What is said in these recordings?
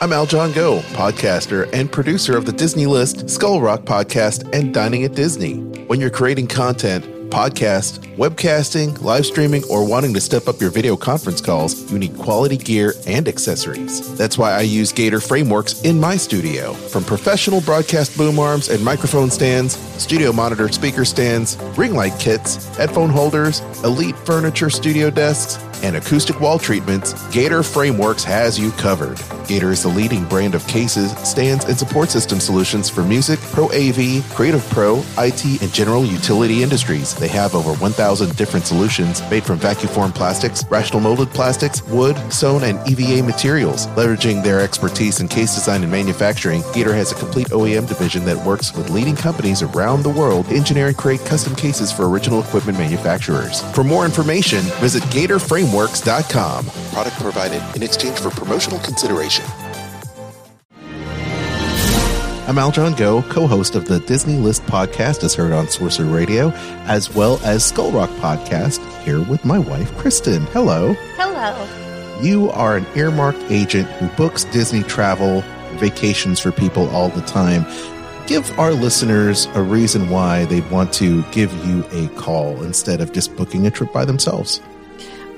I'm Al John Go, podcaster and producer of the Disney List, Skull Rock podcast, and Dining at Disney. When you're creating content, podcast, webcasting, live streaming, or wanting to step up your video conference calls, you need quality gear and accessories. That's why I use Gator Frameworks in my studio. From professional broadcast boom arms and microphone stands, studio monitor speaker stands, ring light kits, headphone holders, elite furniture studio desks, and acoustic wall treatments, Gator Frameworks has you covered. Gator is the leading brand of cases, stands, and support system solutions for music, pro AV, creative pro, IT, and general utility industries. They have over 1,000 different solutions made from vacuum formed plastics, rotational molded plastics, wood, sewn, and EVA materials. Leveraging their expertise in case design and manufacturing, Gator has a complete OEM division that works with leading companies around the world to engineer and create custom cases for original equipment manufacturers. For more information, visit Gator Frameworks frameworks.com. Product provided in exchange for promotional consideration. I'm Al John Go, co-host of the Disney List podcast as heard on Sorcerer Radio, as well as Skull Rock podcast, here with my wife, Kristen. Hello. Hello. You are an earmarked agent who books Disney travel, vacations for people all the time. Give our listeners a reason why they'd want to give you a call instead of just booking a trip by themselves.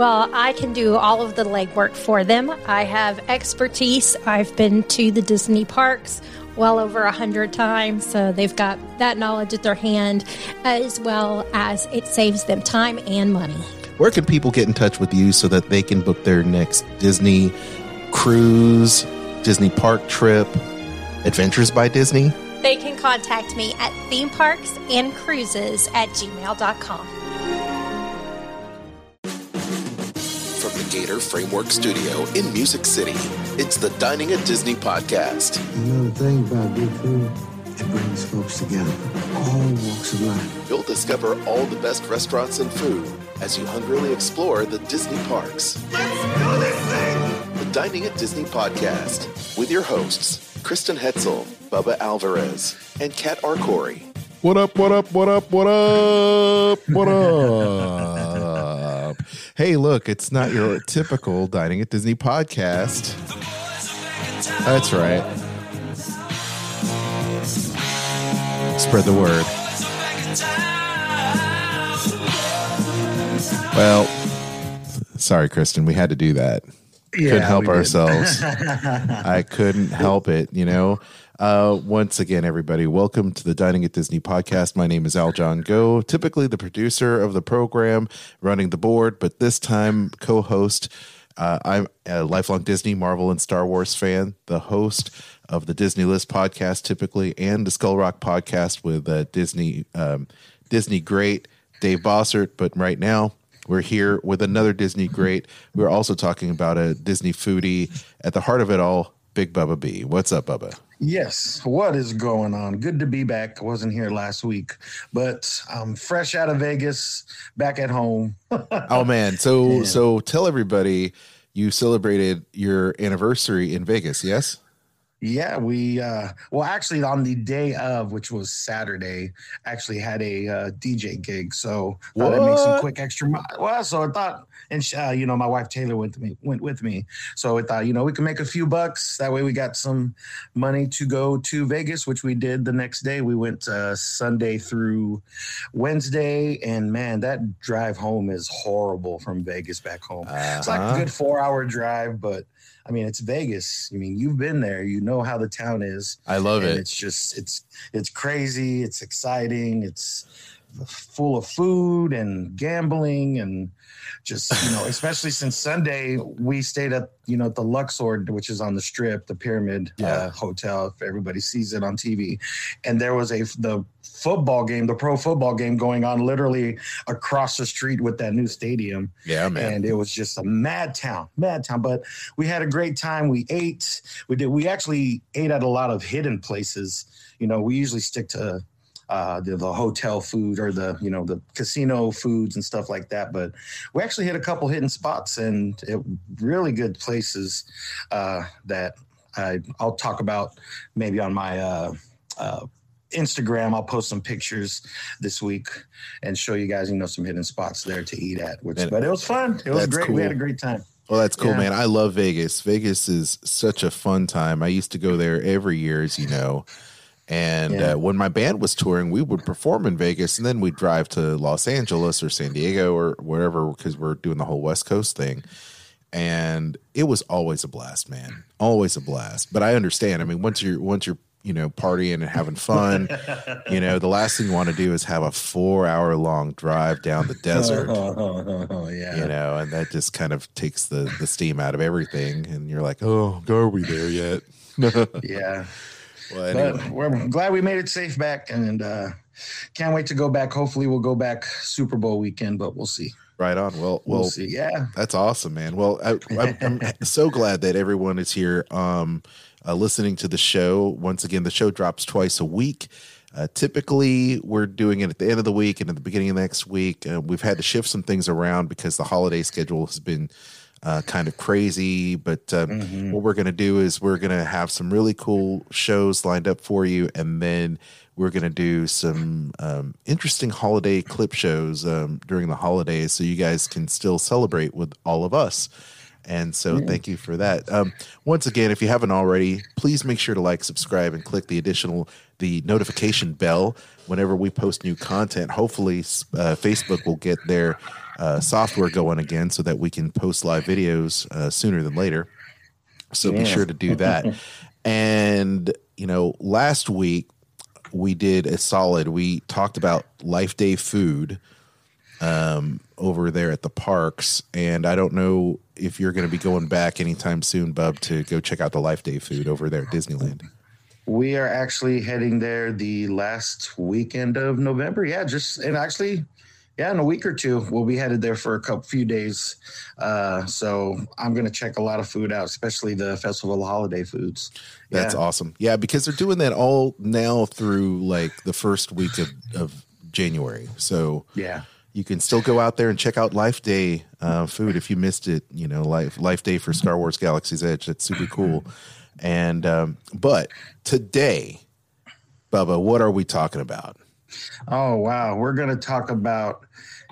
Well, I can do all of the legwork for them. I have expertise. I've been to the Disney parks well over a hundred times, so they've got that knowledge at their hand, as well as it saves them time and money. Where can people get in touch with you so that they can book their next Disney cruise, Disney park trip, Adventures by Disney? They can contact me at themeparksandcruises at gmail.com. Gator Framework Studio in Music City. It's the Dining at Disney podcast. You know the thing about good food? It brings folks together, all walks of life. You'll discover all the best restaurants and food as you hungrily explore the Disney parks. Let's do this thing! The Dining at Disney podcast with your hosts, Kristen Hetzel, Bubba Alvarez, and Kat Arcori. What up, what up, what up, what up, what up? Hey, look, it's not your typical Dining at Disney podcast. That's right. Spread the word. Well, sorry, Kristen, we had to do that. Yeah, couldn't help ourselves. I couldn't help it, you know. Uh, once again, everybody, welcome to the Dining at Disney podcast. My name is Al John Go, typically the producer of the program, running the board, but this time co host. Uh, I'm a lifelong Disney, Marvel, and Star Wars fan, the host of the Disney List podcast, typically, and the Skull Rock podcast with uh, Disney um, Disney great Dave Bossert. But right now, we're here with another Disney great. We're also talking about a Disney foodie at the heart of it all, Big Bubba B. What's up, Bubba? Yes, what is going on? Good to be back. I wasn't here last week, but I'm fresh out of Vegas, back at home. oh man, so yeah. so tell everybody you celebrated your anniversary in Vegas, yes? Yeah, we uh well actually on the day of, which was Saturday, actually had a uh, DJ gig. So thought I'd make some quick extra. Well, so I thought, and uh, you know, my wife Taylor went with me, went with me. So I thought, you know, we can make a few bucks. That way, we got some money to go to Vegas, which we did the next day. We went uh, Sunday through Wednesday, and man, that drive home is horrible from Vegas back home. Uh-huh. It's like a uh-huh. good four hour drive, but I mean, it's Vegas. I mean, you've been there. You know how the town is. I love it. It's just it's it's crazy. It's exciting. It's full of food and gambling and just you know especially since sunday we stayed at you know the luxor which is on the strip the pyramid yeah. uh, hotel if everybody sees it on tv and there was a the football game the pro football game going on literally across the street with that new stadium. Yeah man. And it was just a mad town mad town. But we had a great time. We ate. We did we actually ate at a lot of hidden places. You know we usually stick to uh, the, the hotel food or the you know the casino foods and stuff like that. But we actually hit a couple hidden spots and it, really good places uh, that I, will talk about maybe on my uh, uh, Instagram. I'll post some pictures this week and show you guys, you know, some hidden spots there to eat at. Which, and, but it was fun. It was great. Cool. We had a great time. Well, that's cool, Yeah. man. I love Vegas. Vegas is such a fun time. I used to go there every year, as you know. And Yeah. uh, when my band was touring, we would perform in Vegas, and then we'd drive to Los Angeles or San Diego or wherever because we're doing the whole West Coast thing. And it was always a blast, man. Always a blast. But I understand. I mean, once you're once you're you know partying and having fun, you know the last thing you want to do is have a four hour long drive down the desert. Oh, yeah. you know, and that just kind of takes the the steam out of everything. And you're like, oh, are we there yet? Yeah. Well, anyway, But we're glad we made it safe back and uh can't wait to go back. Hopefully we'll go back Super Bowl weekend, but we'll see. right on. Well, We'll, well, see. Yeah. that's awesome, man. Well, I, I'm, I'm so glad that everyone is here, um, uh, listening to the show. Once again, the show drops twice a week. Uh, typically, we're doing it at the end of the week and at the beginning of next week. Uh, we've had to shift some things around because the holiday schedule has been uh, kind of crazy. But um, what we're going to do is we're going to have some really cool shows lined up for you, and then we're going to do some um, interesting holiday clip shows um, during the holidays, so you guys can still celebrate with all of us. And so, thank you for that. Um, once again, if you haven't already, please make sure to like, subscribe, and click the additional the notification bell whenever we post new content. Hopefully, uh, Facebook will get their uh, software going again so that we can post live videos uh, sooner than later. So be sure to do that. and you know, last week we did a solid. We talked about Life Day food um, over there at the parks, and I don't know if you're going to be going back anytime soon, Bub, to go check out the Life Day food over there at Disneyland. We are actually heading there the last weekend of November. Yeah, just and actually, yeah, in a week or two, we'll be headed there for a couple few days. Uh, so I'm gonna check a lot of food out, especially the festival holiday foods. That's yeah. awesome. Yeah, because they're doing that all now through like the first week of, of January. So Yeah. you can still go out there and check out Life Day uh, food if you missed it. You know, Life Life Day for Star Wars Galaxy's Edge. That's super cool. And um, but today, Bubba, what are we talking about? Oh wow, we're gonna talk about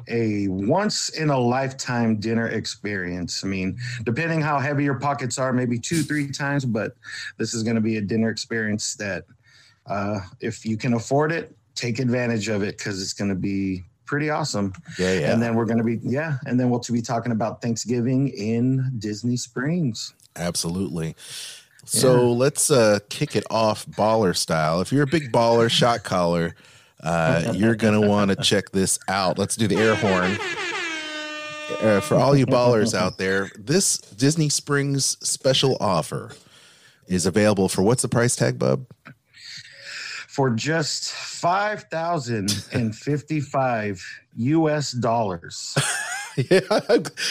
a once in a lifetime dinner experience. I mean, depending how heavy your pockets are, maybe two, three times, but this is gonna be a dinner experience that uh, if you can afford it, take advantage of it because it's gonna be pretty awesome. Yeah, yeah. And then we're gonna be yeah, and then we'll be talking about Thanksgiving in Disney Springs. Absolutely. So let's uh, kick it off baller style. If you're a big baller, shot caller, uh, you're going to want to check this out. Let's do the air horn. Uh, for all you ballers out there, this Disney Springs special offer is available for what's the price tag, Bub? For just five thousand and fifty-five US dollars. yeah,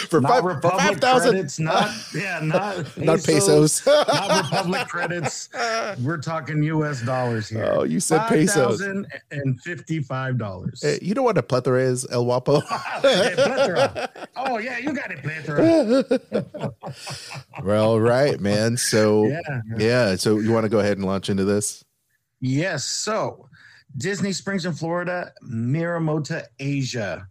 for not five, Republic 5,000 credits, not yeah, not not pesos. not Republic credits. We're talking U.S. dollars here. Oh, you said pesos. thousand and fifty-five dollars. Hey, you know what a plethora is, El Wapo? Oh yeah, you got it, plethora. well, right, man. So, Yeah. yeah. So, you want to go ahead and launch into this? Yes. So, Disney Springs in Florida, Morimoto, Asia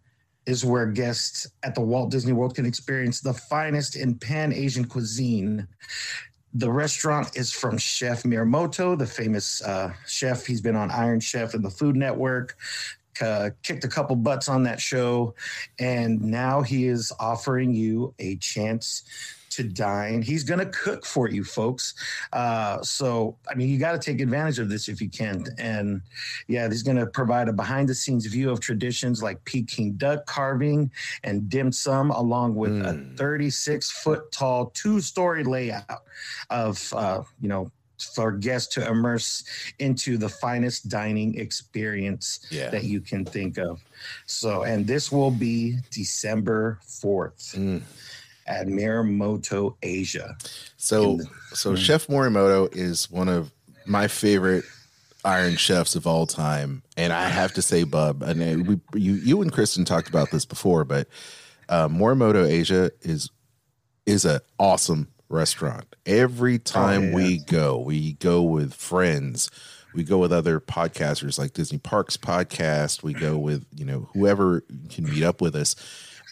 is where guests at the Walt Disney World can experience the finest in Pan Asian cuisine. The restaurant is from Chef Morimoto, the famous uh, chef. He's been on Iron Chef and the Food Network, uh, kicked a couple butts on that show, and now he is offering you a chance to dine. He's going to cook for you, folks. Uh, so, I mean, you got to take advantage of this if you can. And yeah, he's going to provide a behind the scenes view of traditions like Peking duck carving and dim sum, along with a Mm. 36 foot tall, two story layout of, uh, you know, for guests to immerse into the finest dining experience Yeah. that you can think of. So, and this will be December 4th Mm. At Morimoto, Asia. So, the- so Chef Morimoto is one of my favorite Iron Chefs of all time, and I have to say, Bub, and uh, we, you, you and Kristen talked about this before, but uh, Morimoto Asia is is an awesome restaurant. Every time yeah. we go, we go with friends. We go with other podcasters like Disney Parks podcast. We go with you know whoever can meet up with us,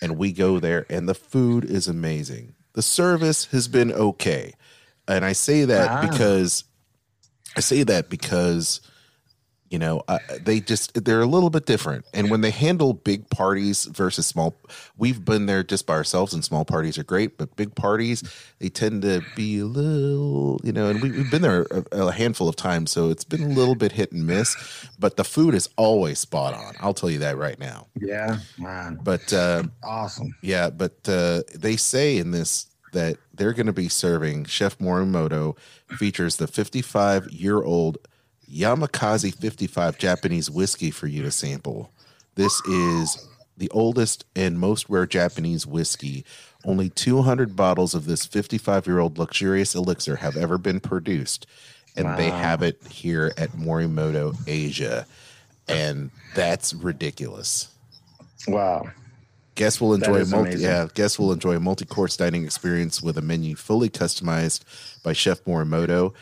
and we go there, and the food is amazing. The service has been okay. And I say that Ah. because I say that because you know uh, they just they're a little bit different. And when they handle big parties versus small we've been there just by ourselves and small parties are great but big parties they tend to be a little you know and we, we've been there a, a handful of times so it's been a little bit hit and miss but the food is always spot on. I'll tell you that right now. Yeah, man, but uh, awesome. yeah, but uh, they say in this that they're going to be serving Chef Morimoto features the 55 year old Yamakaze 55 Japanese whiskey for you to sample. This is the oldest and most rare Japanese whiskey. Only 200 bottles of this 55 year old luxurious elixir have ever been produced, and they have it here at Morimoto Asia. And that's ridiculous. Wow. Guests will enjoy a multi amazing. yeah, guests will enjoy a multi-course dining experience with a menu fully customized by Chef Morimoto.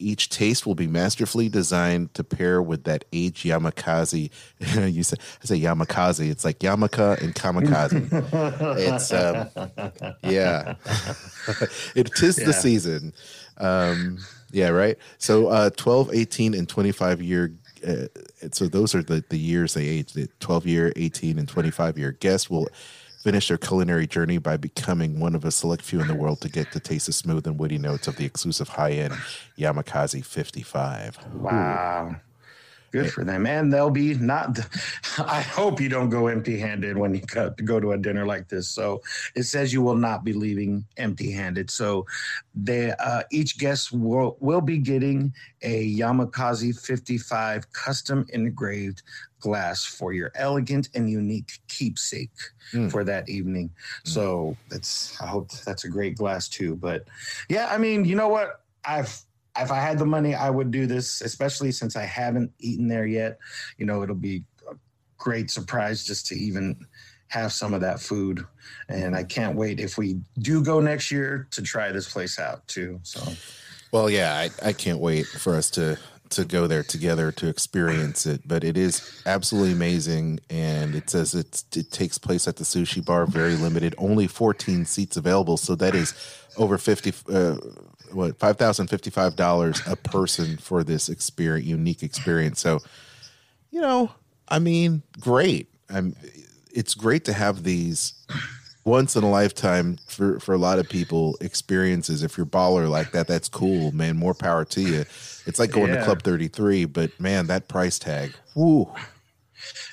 Each taste will be masterfully designed to pair with that age Yamakaze. you say I say Yamakaze. It's like Yamaka and Kamikaze. it's um, yeah. it tis the season. Um, yeah, right. So uh 12, 18, and 25 year uh, so those are the, the years they age. The 12 year, 18, and 25 year guests will finish their culinary journey by becoming one of a select few in the world to get to taste the smooth and woody notes of the exclusive high end Yamakaze 55. Wow. Good for them. And they'll be not, I hope you don't go empty handed when you go, go to a dinner like this. So it says you will not be leaving empty handed. So they, uh, each guest will, will be getting a Yamakaze 55 custom engraved glass for your elegant and unique keepsake Mm. for that evening. So that's, I hope that's a great glass too. But yeah, I mean, you know what? I've, if I had the money, I would do this, especially since I haven't eaten there yet. You know, it'll be a great surprise just to even have some of that food. And I can't wait if we do go next year to try this place out too. So, Well, yeah, I, I can't wait for us to to go there together to experience it. But it is absolutely amazing, and it says it's, it takes place at the sushi bar, very limited, only 14 seats available. So that is over 50, uh, what five thousand fifty five dollars a person for this experience, unique experience. So, you know, I mean, great. I'm. It's great to have these once in a lifetime for for a lot of people experiences. If you're baller like that, that's cool, man. More power to you. It's like going to Club 33, but man, that price tag. Woo.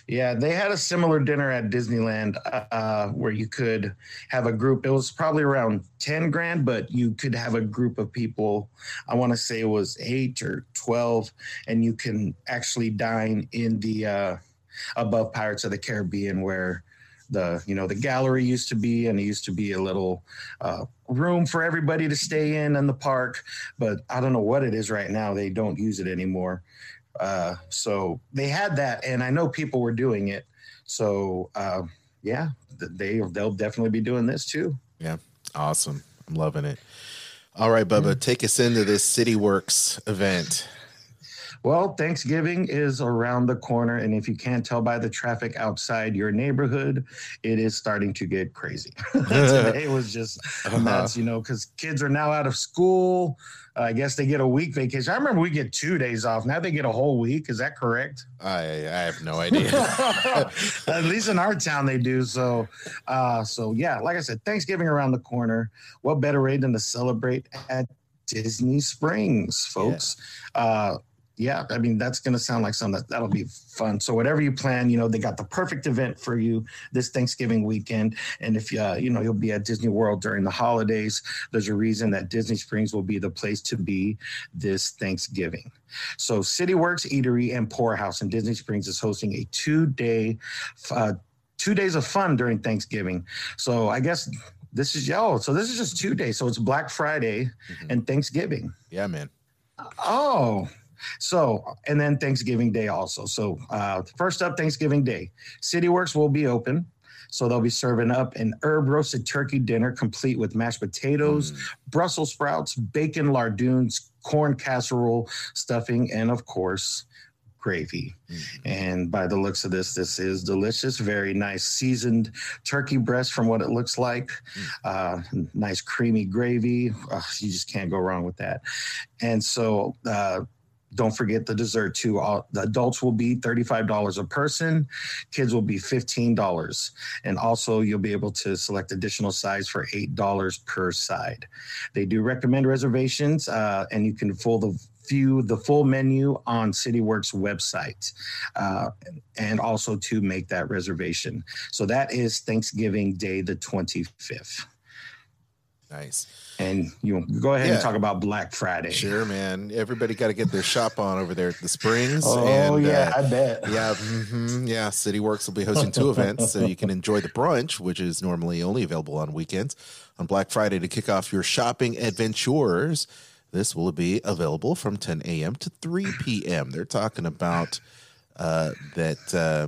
Yeah, they had a similar dinner at Disneyland uh, where you could have a group. It was probably around 10 grand, but you could have a group of people. I want to say it was eight or 12, and you can actually dine in the uh, above Pirates of the Caribbean where the you know the gallery used to be and it used to be a little uh, room for everybody to stay in in the park but i don't know what it is right now they don't use it anymore uh, so they had that and i know people were doing it so uh, yeah th- they they'll definitely be doing this too Yeah. Awesome. I'm loving it. All right, Bubba, take us into this City Works event. Well, Thanksgiving is around the corner, and if you can't tell by the traffic outside your neighborhood, it is starting to get crazy. Today was just nuts, you know, because kids are now out of school. Uh, I guess they get a week vacation. I remember we get two days off. Now they get a whole week. Is that correct? I I have no idea. At least in our town they do. So, uh, so yeah, like I said, Thanksgiving around the corner. What better way than to celebrate at Disney Springs, folks? Uh, yeah, I mean that's going to sound like something that that'll be fun. So whatever you plan, you know they got the perfect event for you this Thanksgiving weekend. And if uh, you know you'll be at Disney World during the holidays, there's a reason that Disney Springs will be the place to be this Thanksgiving. So CityWorks Eatery and Pour House in Disney Springs is hosting a two-day, uh, two days of fun during Thanksgiving. So I guess this is oh, so this is just two days. So it's Black Friday and Thanksgiving. yeah, man. Oh, so and then Thanksgiving Day also. So uh, first up, Thanksgiving Day, CityWorks will be open. So they'll be serving up an herb roasted turkey dinner complete with mashed potatoes, Brussels sprouts, bacon lardoons, corn casserole, stuffing, and of course, gravy. And by the looks of this, this is delicious. Very nice seasoned turkey breast from what it looks like. Uh, nice creamy gravy. You just can't go wrong with that. And so, uh, don't forget the dessert too. All, the adults will be $35 a person, kids will be $15. And also, you'll be able to select additional sides for $8 per side. They do recommend reservations, uh, and you can full the view the full menu on CityWorks website, uh, and also to make that reservation. So that is Thanksgiving Day, the 25th. Nice. And you go ahead Yeah. and talk about Black Friday. Sure, man. Everybody got to get their shop on over there at the Springs. Oh and, yeah, uh, I bet. yeah, hmm yeah. City Works will be hosting two events, so you can enjoy the brunch, which is normally only available on weekends, on Black Friday to kick off your shopping adventures. This will be available from 10 a.m. to 3 p.m. They're talking about uh, that uh,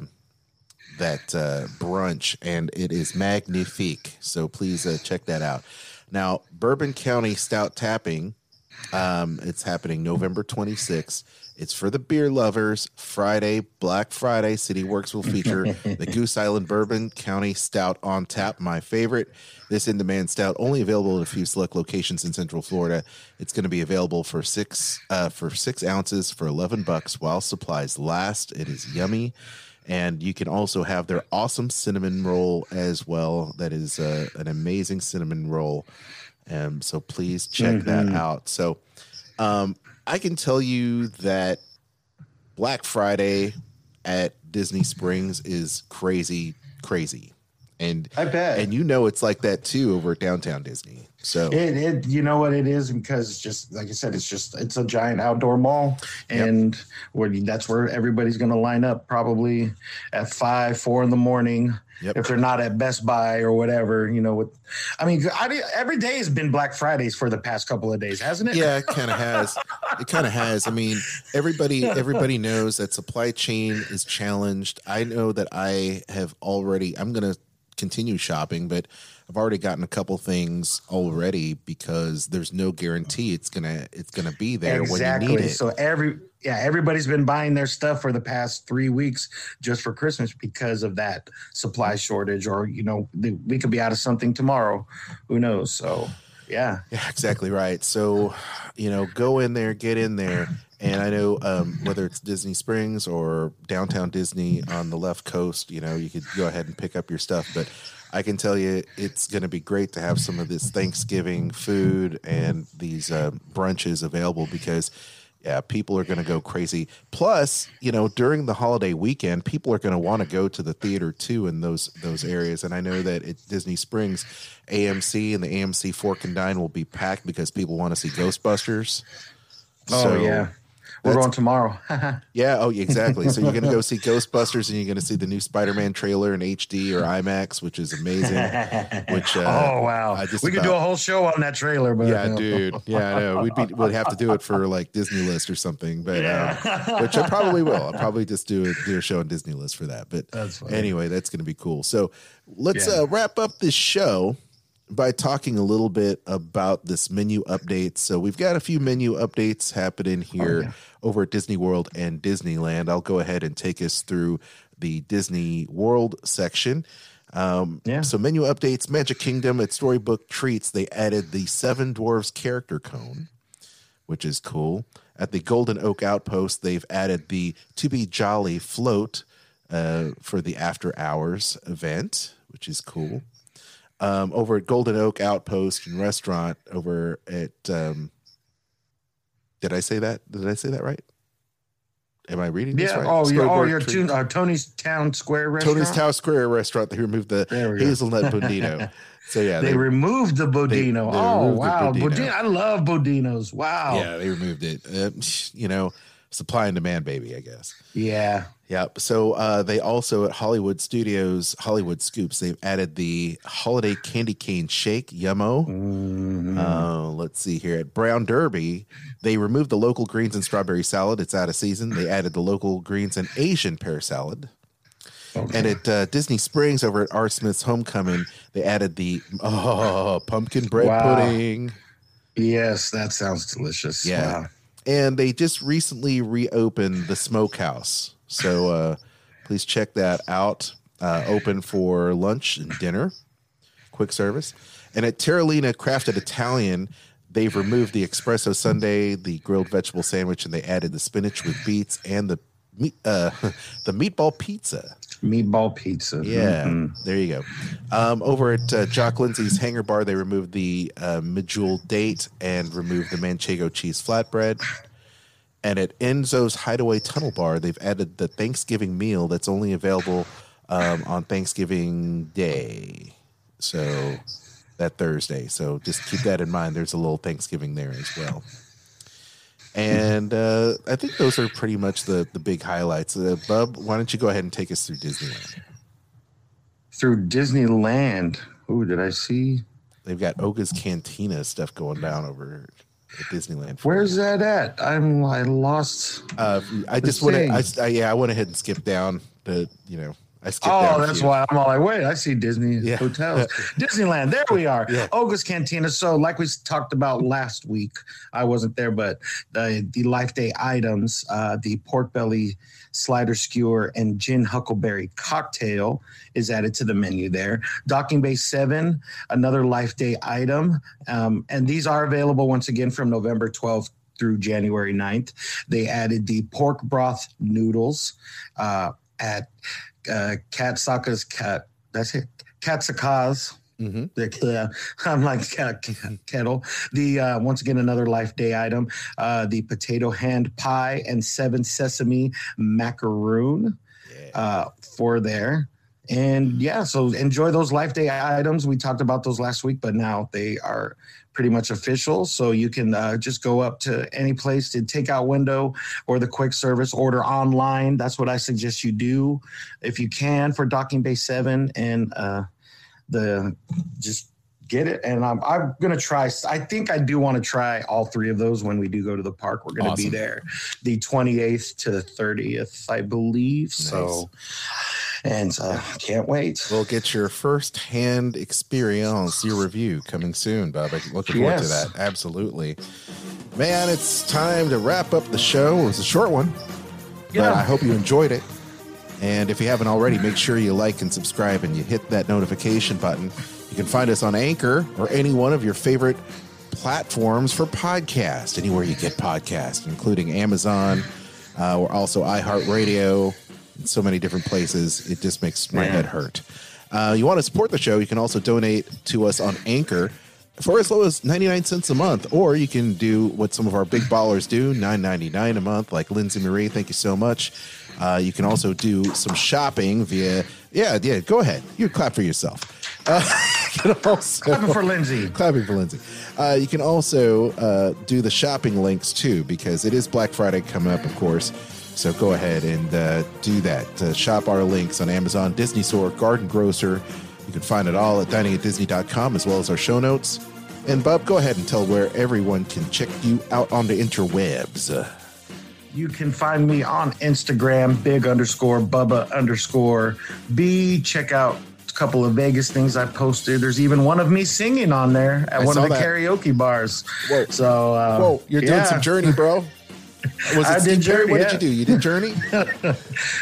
that uh, brunch, and it is magnifique. So please uh, check that out. Now, Bourbon County Stout Tapping um, it's happening November 26th. It's for the beer lovers. Friday, Black Friday, City Works will feature the Goose Island Bourbon County Stout on tap. My favorite. This in demand stout only available at a few select locations in Central Florida. It's going to be available for six uh, for six ounces for 11 bucks while supplies last. It is yummy. And you can also have their awesome cinnamon roll as well. That is uh, an amazing cinnamon roll. Um, so please check that out. So um, I can tell you that Black Friday at Disney Springs is crazy, crazy. And I bet. and you know it's like that too over at downtown Disney. So It, it, you know what it is because it's just like I said, it's just it's a giant outdoor mall, and where that's where everybody's going to line up probably at five, four in the morning. Yep. If they're not at Best Buy or whatever, you know. With, I mean, I, every day has been Black Fridays for the past couple of days, hasn't it? yeah, it kind of has. It kind of has. I mean, everybody everybody knows that supply chain is challenged. I know that I have already. I'm going to continue shopping, but I've already gotten a couple things already because there's no guarantee it's gonna it's gonna be there exactly. when you need it. So every yeah, everybody's been buying their stuff for the past three weeks just for Christmas because of that supply shortage, or you know, the, we could be out of something tomorrow. Who knows? So yeah, Yeah, exactly right. So, you know, go in there, get in there. And I know um, whether it's Disney Springs or downtown Disney on the left coast, you know, you could go ahead and pick up your stuff. But I can tell you it's going to be great to have some of this Thanksgiving food and these uh, brunches available because, yeah, people are going to go crazy. Plus, you know, during the holiday weekend, people are going to want to go to the theater too in those those areas. And I know that at Disney Springs, AMC and the AMC Fork and Dine will be packed because people want to see Ghostbusters. Oh So yeah, we're that's- going tomorrow. Yeah, oh, exactly. So you're going to go see Ghostbusters, and you're going to see the new Spider-Man trailer in HD or IMAX, which is amazing. Which uh, oh wow, we could do a whole show on that trailer, but yeah, dude. Yeah, I know. We'd be we'd have to do it for like Disney List or something, but um, which I probably will. I'll probably just do a, do a show on Disney List for that. But That's anyway, that's going to be cool. So let's Yeah. uh, wrap up this show by talking a little bit about this menu update. So we've got a few menu updates happening here yeah. over at Disney World and Disneyland. I'll go ahead and take us through the Disney World section. Um, Yeah. So menu updates, Magic Kingdom at Storybook Treats, they added the Seven Dwarves character cone, which is cool. At the Golden Oak Outpost, they've added the To Be Jolly float uh, for the after hours event, which is cool. Um, over at Golden Oak Outpost and Restaurant, over at um, did I say that? Did I say that right? Am I reading this right? Oh, yeah. Oh, Storybook your Treat- tune, uh, Tony's Town Square restaurant. Tony's Town Square restaurant. They removed the There we go. hazelnut bodino. So yeah, They, removed the Bodino. they oh wow, Bodino. Bodino. I love Bodinos. Wow. yeah they removed it. Uh, you know, supply and demand, baby. I guess. Yeah. Yep. So uh, they also at Hollywood Studios, Hollywood Scoops, they've added the holiday candy cane shake, yummo. Uh, let's see here at Brown Derby, they removed the local greens and strawberry salad. It's out of season. They added the local greens and Asian pear salad. And at uh, Disney Springs over at Art Smith's Homecoming, they added the oh, pumpkin bread Wow. pudding. Yes, that sounds delicious. Yeah. Wow. And they just recently reopened the smokehouse. So uh, please check that out. Uh, open for lunch and dinner, quick service. And at Terralina Crafted Italian, they've removed the espresso sundae, the grilled vegetable sandwich, and they added the spinach with beets and the meat, uh, the meatball pizza. Meatball pizza. Yeah, Mhm. there you go. Um, over at uh, Jock Lindsay's Hangar Bar, they removed the uh, medjool date and removed the manchego cheese flatbread. And at Enzo's Hideaway Tunnel Bar, they've added the Thanksgiving meal that's only available um, on Thanksgiving Day. So that Thursday. So just keep that in mind. There's a little Thanksgiving there as well. And uh, I think those are pretty much the the big highlights. Uh, Bub, why don't you go ahead and take us through Disneyland? Through Disneyland. Ooh, did I see? They've got Oga's Cantina stuff going down over at Disneyland. Where's that at? I'm I lost. Uh, I just went. I. I yeah, I went ahead and skipped down the. You know, I skipped. Oh, that's why I'm all like, wait, I see Disney Yeah. hotels. Disneyland, there we are. Yeah. Oga's Cantina. So, like we talked about last week, I wasn't there, but the the Life Day items, uh, the pork belly slider skewer and gin huckleberry cocktail is added to the menu there. Docking Bay 7, another Life Day item. Um, and these are available once again from November 12th through January 9th. They added the pork broth noodles uh, at uh, Kat Saka's cat. That's it. Kat Saka's. Mhm. The, uh, I'm like cat, kettle. The uh, once again another Life Day item. Uh, the potato hand pie and seven sesame macaroon Yeah. uh, for there. And yeah, so enjoy those Life Day items. We talked about those last week, but now they are pretty much official. So you can uh, just go up to any place to takeout window or the quick service order online. That's what I suggest you do if you can for Docking Bay 7 and uh, the just get it. And I'm, I'm going to try, I think I do want to try all three of those when we do go to the park. We're going to be there the 28th to the 30th, I believe. So, and uh, can't wait. We'll get your first hand experience, your review coming soon, Bob. I'm looking forward to that. Absolutely. Man, it's time to wrap up the show. It was a short one, but I hope you enjoyed it. And if you haven't already, make sure you like and subscribe and you hit that notification button. You can find us on Anchor or any one of your favorite platforms for podcast, anywhere you get podcasts, including Amazon uh, or also iHeartRadio, and so many different places. It just makes my Yeah. head hurt. Uh, you want to support the show, you can also donate to us on Anchor for as low as 99 cents a month, or you can do what some of our big ballers do, 9.99 a month, like Lindsay Marie. Thank you so much. Uh, you can also do some shopping via, yeah, yeah, go ahead. You clap for yourself. Uh, you also, Clapping for Lindsay. Clapping for Lindsay. Uh, you can also uh, do the shopping links too, because it is Black Friday coming up, of course. So go ahead and uh, do that. Uh, shop our links on Amazon, Disney Store, Garden Grocer. You can find it all at diningatdisney.com as well as our show notes. And Bob, go ahead and tell where everyone can check you out on the interwebs. You can find me on Instagram, big underscore Bubba underscore B. Check out a couple of Vegas things I posted. There's even one of me singing on there at I one of the that. karaoke bars. Whoa. So, uh, Whoa, you're doing yeah. some Journey, bro. Was it I did Journey? Journey, What yeah. did you do? You did Journey?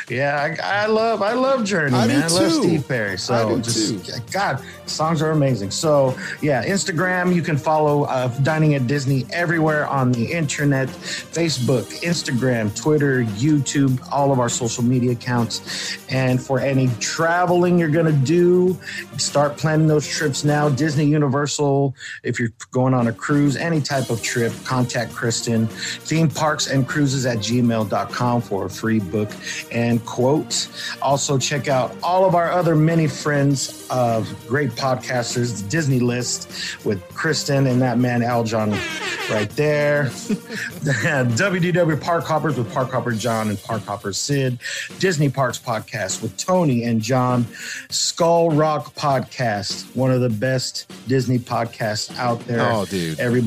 Yeah, I, I love I love Journey, I man. I love. Steve Perry. So I do just too. God, songs are amazing. So yeah, Instagram, you can follow uh, Dining at Disney everywhere on the internet, Facebook, Instagram, Twitter, YouTube, all of our social media accounts. And for any traveling you're gonna do, start planning those trips now. Disney Universal, if you're going on a cruise, any type of trip, contact Kristen. Theme parks and cruises at gmail.com for a free book and quote. Also, check out all of our other many friends of great podcasters, the Disney List with Kristen and that man Aljon right there. WDW Park Hoppers with Park Hopper John and Park Hopper Sid. Disney Parks Podcast with Tony and John. Skull Rock Podcast, one of the best Disney podcasts out there. Oh, dude. Every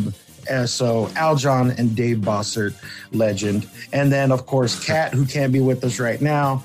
uh, so Aljon and Dave Bossert, legend, and then of course Kat, who can't be with us right now.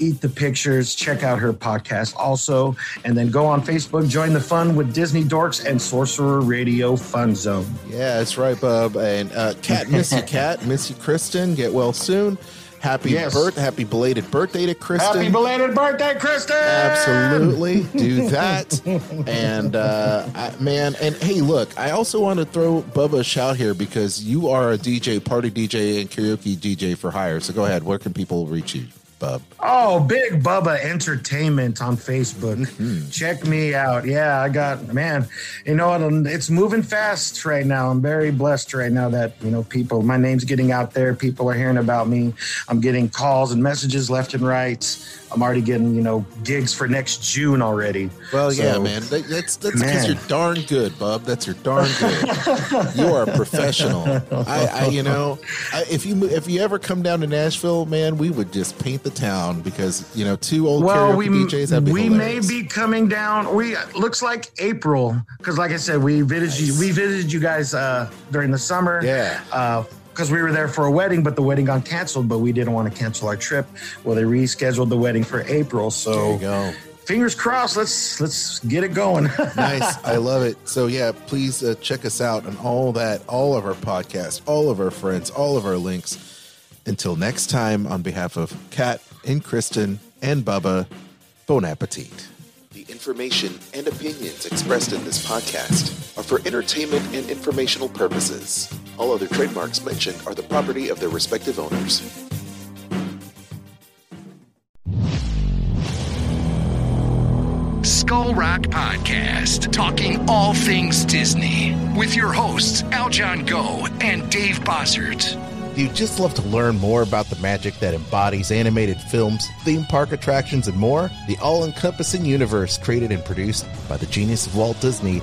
Eat the Pictures. Check out her podcast also. And then go on Facebook, join the fun with Disney Dorks and Sorcerer Radio Fun Zone. Yeah, that's right, Bub. And uh, Cat, miss you, Cat. Miss you, Kristen. Get well soon. Happy Yes. birth, happy belated birthday to Kristen. Happy belated birthday, Kristen! Absolutely, do that. and uh, I, man, and hey, look, I also want to throw Bubba a shout here because you are a DJ, party DJ, and karaoke DJ for hire. So go ahead. Where can people reach you, Bub? Oh, Big Bubba Entertainment on Facebook. Mm-hmm. Check me out. Yeah, I got man. You know what? It's moving fast right now. I'm very blessed right now that you know people. My name's getting out there. People are hearing about me. I'm getting calls and messages left and right. I'm already getting you know gigs for next June already. Well, yeah, man. That, that's that's because you're darn good, Bub. That's you're darn good. you are a professional. I, I you know, I, if you if you ever come down to Nashville, man, we would just paint the town because you know two old Well, we DJs. That'd be we hilarious. may be coming down. We looks like April because, like I said, we visited you. We visited you guys uh, during the summer. Yeah. Uh, because we were there for a wedding, but the wedding got canceled. But we didn't want to cancel our trip. Well, they rescheduled the wedding for April. There So you go. fingers crossed. Let's let's get it going. nice. I love it. So yeah, please uh, check us out on all that, all of our podcasts, all of our friends, all of our links. Until next time, on behalf of Kat and Kristen and Bubba, bon appetit. The information and opinions expressed in this podcast are for entertainment and informational purposes. All other trademarks mentioned are the property of their respective owners. Skull Rock Podcast, talking all things Disney, with your hosts Al John Go and Dave Bossert. You just love to learn more about the magic that embodies animated films, theme park attractions, and more? The all encompassing universe created and produced by the genius of Walt Disney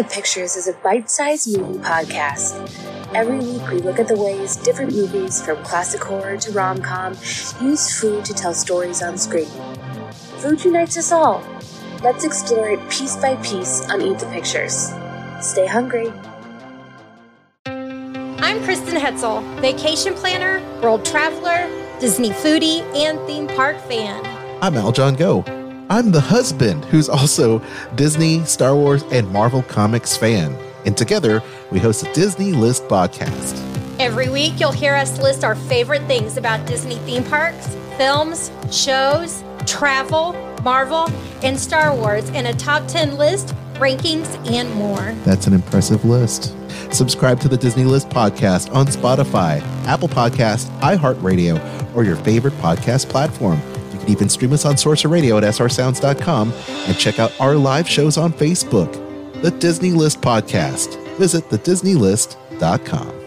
Eat the Pictures is a bite sized movie podcast. Every week, we look at the ways different movies, from classic horror to rom com, use food to tell stories on screen. Food unites us all. Let's explore it piece by piece on Eat the Pictures. Stay hungry. I'm Kristen Hetzel, vacation planner, world traveler, Disney foodie, and theme park fan. I'm Al John Go. I'm the husband who's also Disney, Star Wars, and Marvel Comics fan. And together, we host a Disney List podcast. Every week, you'll hear us list our favorite things about Disney theme parks, films, shows, travel, Marvel, and Star Wars in a top 10 list, rankings, and more. That's an impressive list. Subscribe to the Disney List podcast on Spotify, Apple Podcast, iHeartRadio, or your favorite podcast platform. You can even stream us on Sorcerer Radio at srsounds.com and check out our live shows on Facebook. The Disney List podcast. Visit thedisneylist.com.